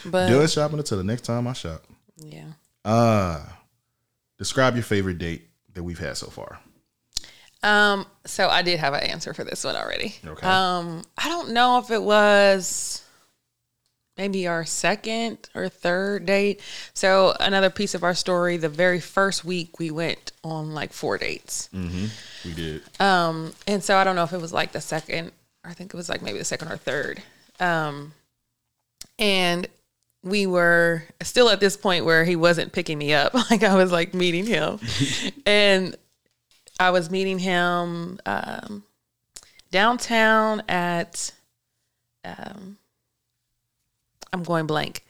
But Done shopping until the next time I shop. yeah. Uh describe your favorite date that we've had so far. Um, so I did have an answer for this one already. Okay. Um, I don't know if it was maybe our second or third date. So another piece of our story, the very first week we went on like four dates. We did. Um, and so I don't know if it was like the second, I think it was like maybe the second or third. Um, and we were still at this point where he wasn't picking me up. Like I was like meeting him. and I was meeting him um, downtown at, um, I'm going blank,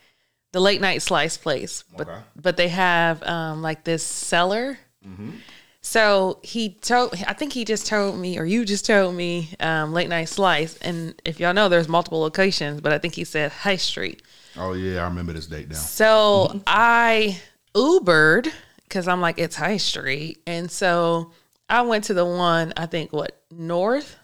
the late night slice place. But, Okay. but they have um, like this cellar. So he told, I think he just told me, or you just told me, um, late night slice. And if y'all know, there's multiple locations, but I think he said High Street. Oh yeah, I remember this date now. So I Ubered because I'm like, it's High Street. And so I went to the one, I think, what, North?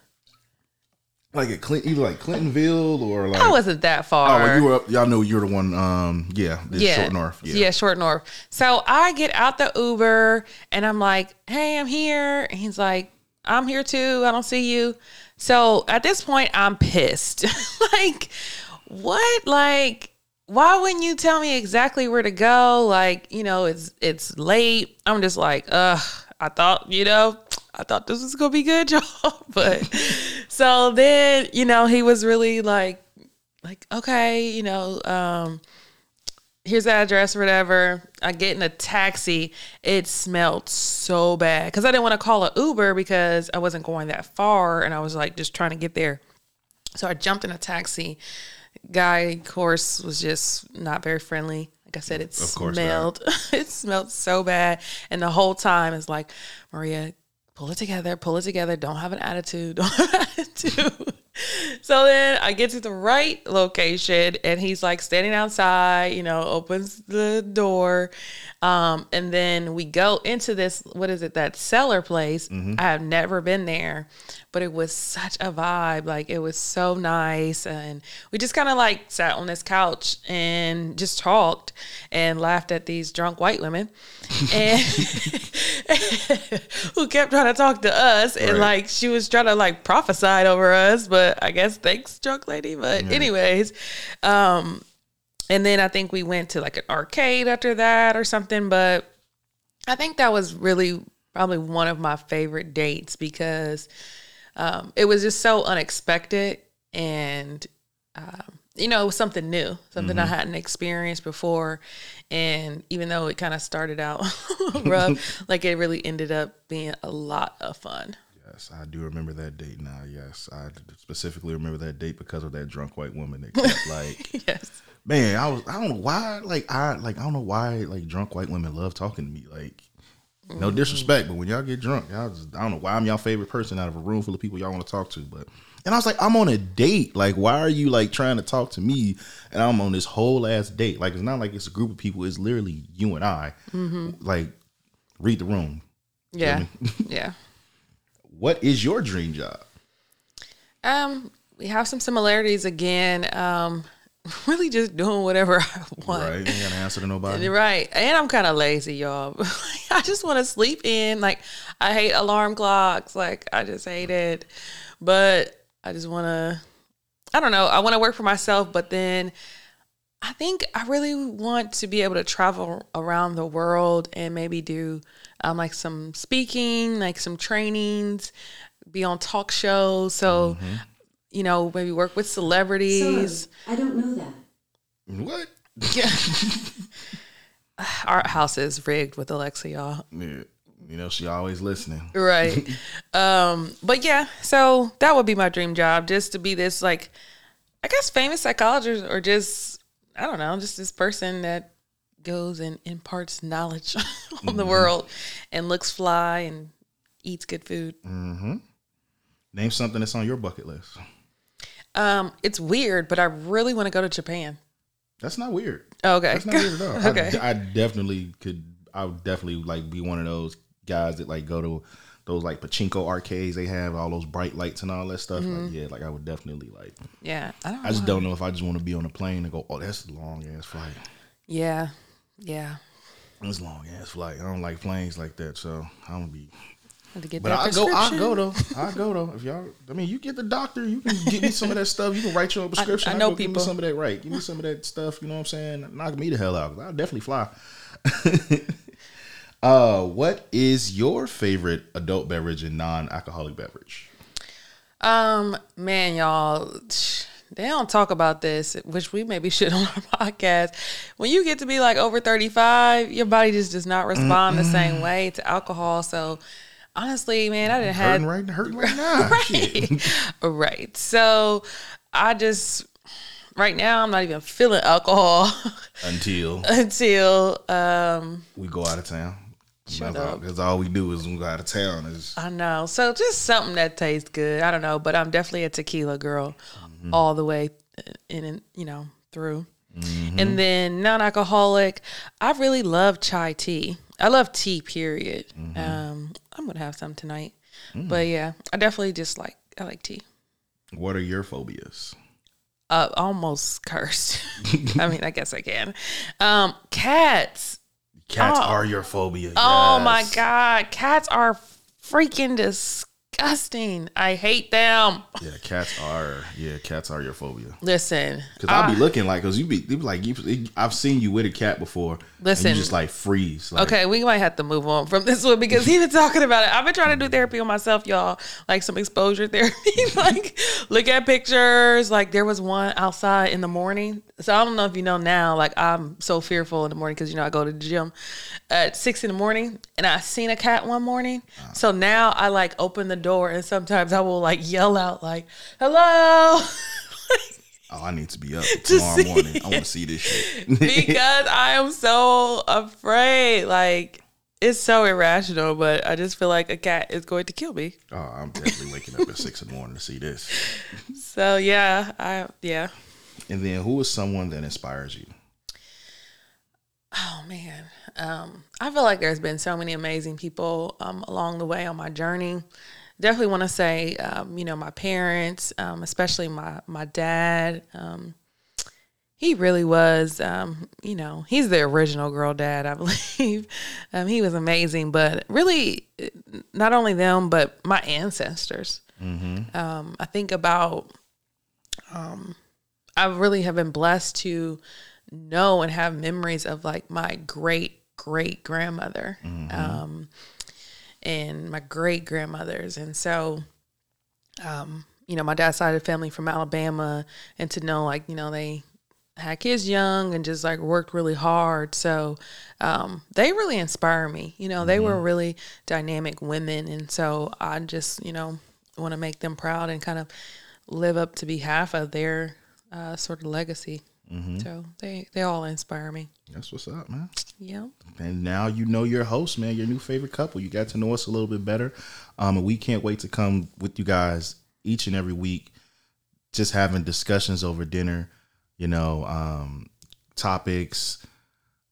Like at Clint, either like Clintonville or like I wasn't that Oh, far. well, you were up. Y'all know you're the one. Um, yeah, yeah. short north. Yeah. yeah, short north. So I get out the Uber and I'm like, hey, I'm here. And he's like, I'm here too. I don't see you. So at this point, I'm pissed. like, what? Like, why wouldn't you tell me exactly where to go? Like, you know, it's it's late. I'm just like, ugh, I thought, you know, I thought this was gonna be good, y'all. but so then, you know, he was really like like, okay, you know, um, here's the address or whatever. I get in a taxi. It smelled so bad because I didn't want to call an Uber because I wasn't going that far and I was like just trying to get there. So I jumped in a taxi. Guy, of course, was just not very friendly. Like I said, it Of course not. smelled. it smelled so bad, and the whole time it's like, Maria, pull it together, pull it together. Don't have an attitude. Don't have an attitude. So then I get to the right location, and he's like standing outside. You know, opens the door, um, and then we go into this. What is it? That cellar place. I have never been there, but it was such a vibe. Like it was so nice, and we just kind of like sat on this couch and just talked and laughed at these drunk white women, and who kept trying to talk to us, and Right. like she was trying to like prophesy over us. But I guess thanks, drunk lady. But anyways, um, and then I think we went to like an arcade after that or something. But I think that was really probably one of my favorite dates because um, it was just so unexpected and um, you know it was something new something i hadn't experienced before and even though it kind of started out rough like it really ended up being a lot of fun Yes, I do remember that date now. Yes, I specifically remember that date because of that drunk white woman that kept like, yes man, I was I don't know why like I like I don't know why like drunk white women love talking to me. Like, no mm. disrespect, but when y'all get drunk, y'all just I don't know why I'm y'all favorite person out of a room full of people y'all want to talk to. But and I was like, I'm on a date. Like, why are you like trying to talk to me? And I'm on this whole ass date. Like, it's not like it's a group of people. It's literally you and I. Mm-hmm. Like, read the room. yeah yeah What is your dream job? Um, we have some similarities again. Um, really just doing whatever I want. Right. You ain't got to answer to nobody. Right. And I'm kind of lazy, y'all. I just want to sleep in. Like, I hate alarm clocks. Like, I just hate it. But I just want to, I don't know. I want to work for myself, but then I think I really want to be able to travel around the world and maybe do um, like some speaking, like some trainings, be on talk shows. So, you know, maybe work with celebrities. I don't know that. What? Yeah. Our house is rigged with Alexa, y'all. Yeah. You know, she always listening. Right. um, but yeah, so that would be my dream job, just to be this like I guess famous psychologist or just I don't know, just this person that goes and imparts knowledge on the world and looks fly and eats good food. Name something that's on your bucket list. Um, it's weird, but I really want to go to Japan. That's not weird. Oh, okay. That's not weird at all. Okay. I, I definitely could. I would definitely like be one of those guys that like go to those like pachinko arcades. They have all those bright lights and all that stuff. Mm-hmm. Like yeah, like I would definitely like. Yeah. I don't I just don't know if I just want to be on a plane and go. Oh, that's a long ass flight. Yeah. Yeah. It's long ass flight. I don't like planes like that, so I don't be. To get But I go. I go though. I go though. If y'all, I mean, you get the doctor. You can get me some of that stuff. You can write your own prescription. I I'll know go Give me people. some of that. Right. Give me some of that stuff. You know what I'm saying? Knock me the hell out. I'll definitely fly. uh, what is your favorite adult beverage and non-alcoholic beverage? Um, man, y'all, they don't talk about this, which we maybe should on our podcast. When you get to be like over 35, your body just does not respond the same way to alcohol. So honestly, man, I didn't have Hurting right, hurting right now. Shit. right. So I just right now I'm not even feeling alcohol Until until um we go out of town. Shut all, up. that's all we do is we go out of town. Is I know. So just something that tastes good. I don't know, but I'm definitely a tequila girl all the way in and you know through. And then non-alcoholic, I really love chai tea. I love tea. Period. Um, I'm gonna have some tonight. But yeah, I definitely just like I like tea. what are your phobias? Uh, almost cursed. I mean, I guess I can. Um, cats. Cats Oh. are your phobia. Oh my god, cats are freaking disgusting. I hate them. Yeah, cats are. Yeah, cats are your phobia. Listen, Cause I'll be looking like, cause you be, be like, you, I've seen you with a cat before. and Listen. you just like freeze. Like, Okay, we might have to move on from this one because he's been talking about it. I've been trying to do therapy on myself, y'all, like some exposure therapy. like, look at pictures. Like, there was one outside in the morning. So, I don't know if you know now, like, I'm so fearful in the morning because, you know, I go to the gym at six in the morning and I seen a cat one morning. Ah. So now I like open the door and sometimes I will like yell out, like, hello. Oh, I need to be up tomorrow see morning. I want to see this shit. because I am so afraid. Like it's so irrational, but I just feel like a cat is going to kill me. oh, I'm definitely waking up at six in the morning to see this. So yeah, I yeah. And then, who is someone that inspires you? Oh man, um, I feel like there's been so many amazing people um, along the way on my journey. Definitely want to say, um, you know, my parents, um, especially my my dad. Um, he really was, um, you know, he's the original girl dad, I believe. Um, he was amazing, but really, not only them, but my ancestors. Um, I think about I really have been blessed to know and have memories of like my great great grandmother um, and my great grandmothers. And so, um, you know, my dad's side of the family from Alabama, and to know like, you know, they had kids young and just like worked really hard. So um, they really inspire me. You know, they were really dynamic women. And so I just, you know, want to make them proud and kind of live up to be half of their uh, sort of legacy. So they, they all inspire me. That's what's up, man. Yeah. And now you know your host, man, your new favorite couple. You got to know us a little bit better. Um, and we can't wait to come with you guys each and every week, just having discussions over dinner, you know, um, topics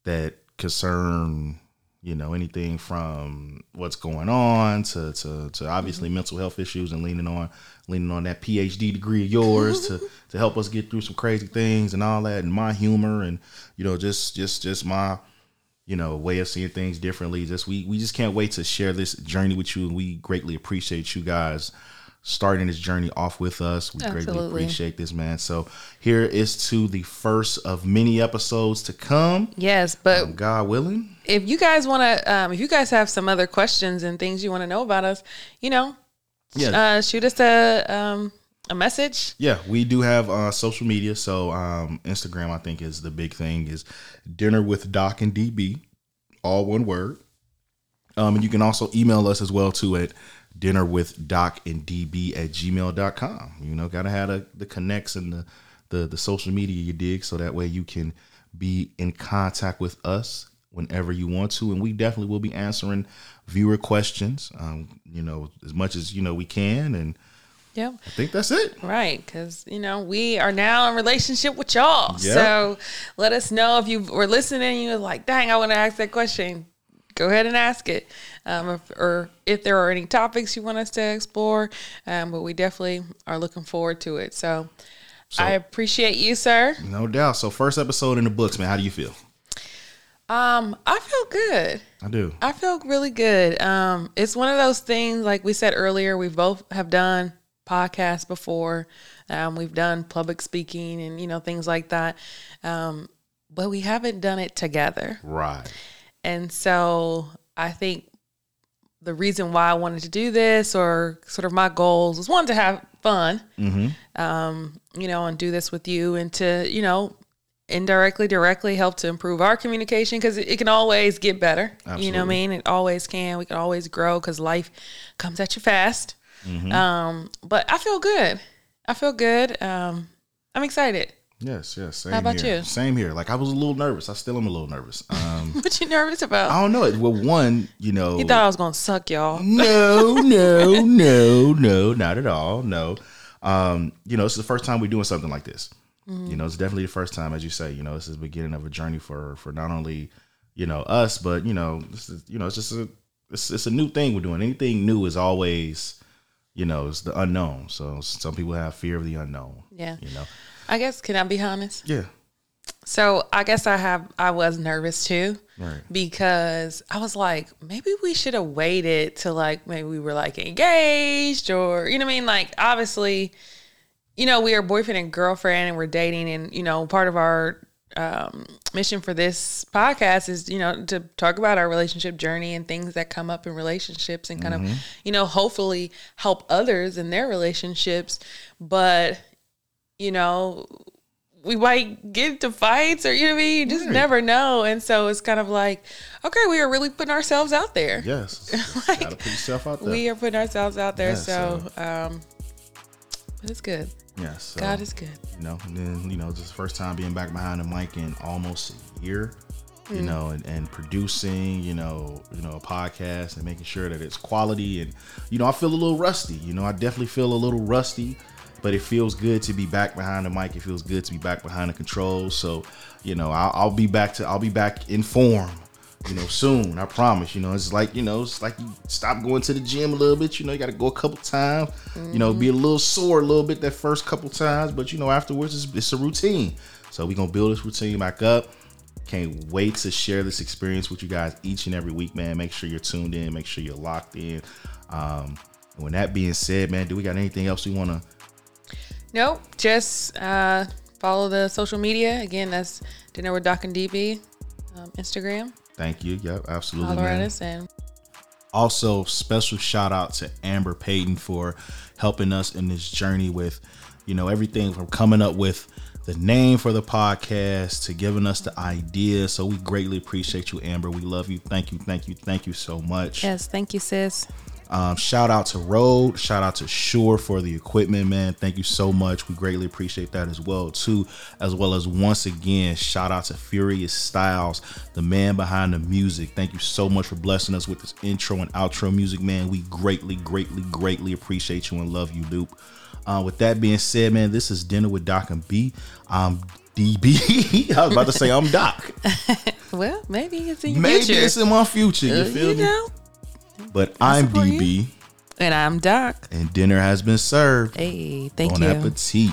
that concern, you know anything from what's going on to to, to obviously mm-hmm. mental health issues and leaning on leaning on that phd degree of yours to to help us get through some crazy things and all that and my humor and you know just just just my you know way of seeing things differently. Just we we just can't wait to share this journey with you and we greatly appreciate you guys starting this journey off with us we greatly appreciate this man so here is to the first of many episodes to come Yes, but um, god willing if you guys want to, um, if you guys have some other questions and things you want to know about us, you know, Yeah. uh, shoot us a um, a message. Yeah, we do have uh, social media. So um, Instagram, I think, is the big thing. Is dinner with Doc and DB, all one word. Um, and you can also email us as well too at dinner with Doc and DB at gmail.com. You know, gotta have the, the connects and the, the the social media you dig, so that way you can be in contact with us whenever you want to, and we definitely will be answering viewer questions. Um, you know, as much as you know we can, and yeah I think that's it. Right, because you know we are now in relationship with y'all. Yeah. So let us know if you were listening. and You was like, "Dang, I want to ask that question." Go ahead and ask it, um, if, or if there are any topics you want us to explore. Um, but we definitely are looking forward to it. So, I appreciate you, sir. No doubt. So first episode in the books, man. How do you feel? Um, I feel good. I do. I feel really good. Um, it's one of those things, like we said earlier, we both have done podcasts before. Um, we've done public speaking and, you know, things like that. Um, but we haven't done it together. Right. And so I think the reason why I wanted to do this or sort of my goals was one to have fun, um, you know, and do this with you and to, you know, indirectly, directly help to improve our communication because it, it can always get better. You know what I mean? It always can. We can always grow because life comes at you fast. Um, but I feel good. I feel good. Um, I'm excited. Yes, yes. Same How about here. you? Same here. Like I was a little nervous. I still am a little nervous. Um, What you nervous about? I don't know. Well, one, you know, you thought I was gonna suck y'all. no, no, no, no, not at all. No. Um, you know, it's the first time we're doing something like this. You know, it's definitely the first time, as you say. You know, this is the beginning of a journey for for not only you know us, but you know, this is you know, it's just a it's, it's a new thing we're doing. Anything new is always, you know, it's the unknown. So some people have fear of the unknown. Yeah. You know. I guess can I be honest? Yeah. So I guess I have I was nervous too. Right. Because I was like, maybe we should have waited till like maybe we were like engaged or you know what I mean? Like obviously, you know, we are boyfriend and girlfriend and we're dating and you know, part of our um, mission for this podcast is, you know, to talk about our relationship journey and things that come up in relationships and kind of, you know, hopefully help others in their relationships. But, you know, we might get into fights or you know what I mean? You just Right. never know. And so it's kind of like, okay, we are really putting ourselves out there. Yes. Like, Gotta put yourself out there. We are putting ourselves out there. So, um, but it's good. yes. so- God is good. you know and then you know this is the first time being back behind the mic in almost a year you know and, and producing you know you know a podcast and making sure that it's quality and you know i feel a little rusty you know i definitely feel a little rusty but it feels good to be back behind the mic. It feels good to be back behind the controls. So you know i'll, I'll be back to i'll be back in form you know soon i promise. You know it's like you know it's like you stop going to the gym a little bit. You know you got to go a couple times you know be a little sore a little bit that first couple times but you know afterwards it's, it's a routine. So we're gonna build this routine back up. Can't wait to share this experience with you guys each and every week man. Make sure you're tuned in make sure you're locked in. Um and when that being said man do we got anything else we want to Nope. Just uh, follow the social media. Again, that's Dinner with Doc and DB, um, Instagram. thank you yep absolutely Holler at man. and Also, special shout out to Amber Payton for helping us in this journey with, you know, everything from coming up with the name for the podcast to giving us the idea. So we greatly appreciate you, Amber. We love you. Thank you, thank you, thank you so much. yes, thank you, sis. Um, shout out to Rode. Shout out to Shure for the equipment, man. Thank you so much. We greatly appreciate that as well, too. As well as once again, shout out to Furious Styles, the man behind the music. Thank you so much for blessing us with this intro and outro music, man. We greatly, greatly, greatly appreciate you and love you, Loop. Uh, with that being said, man, this is Dinner with Doc and B. I'm DB. I was about to say I'm Doc. Well, maybe it's in your Maybe future. it's in my future. You Uh, feel you me? know. But I'm support you. DB, And I'm Doc. and dinner has been served. Hey, thank bon you. appetit.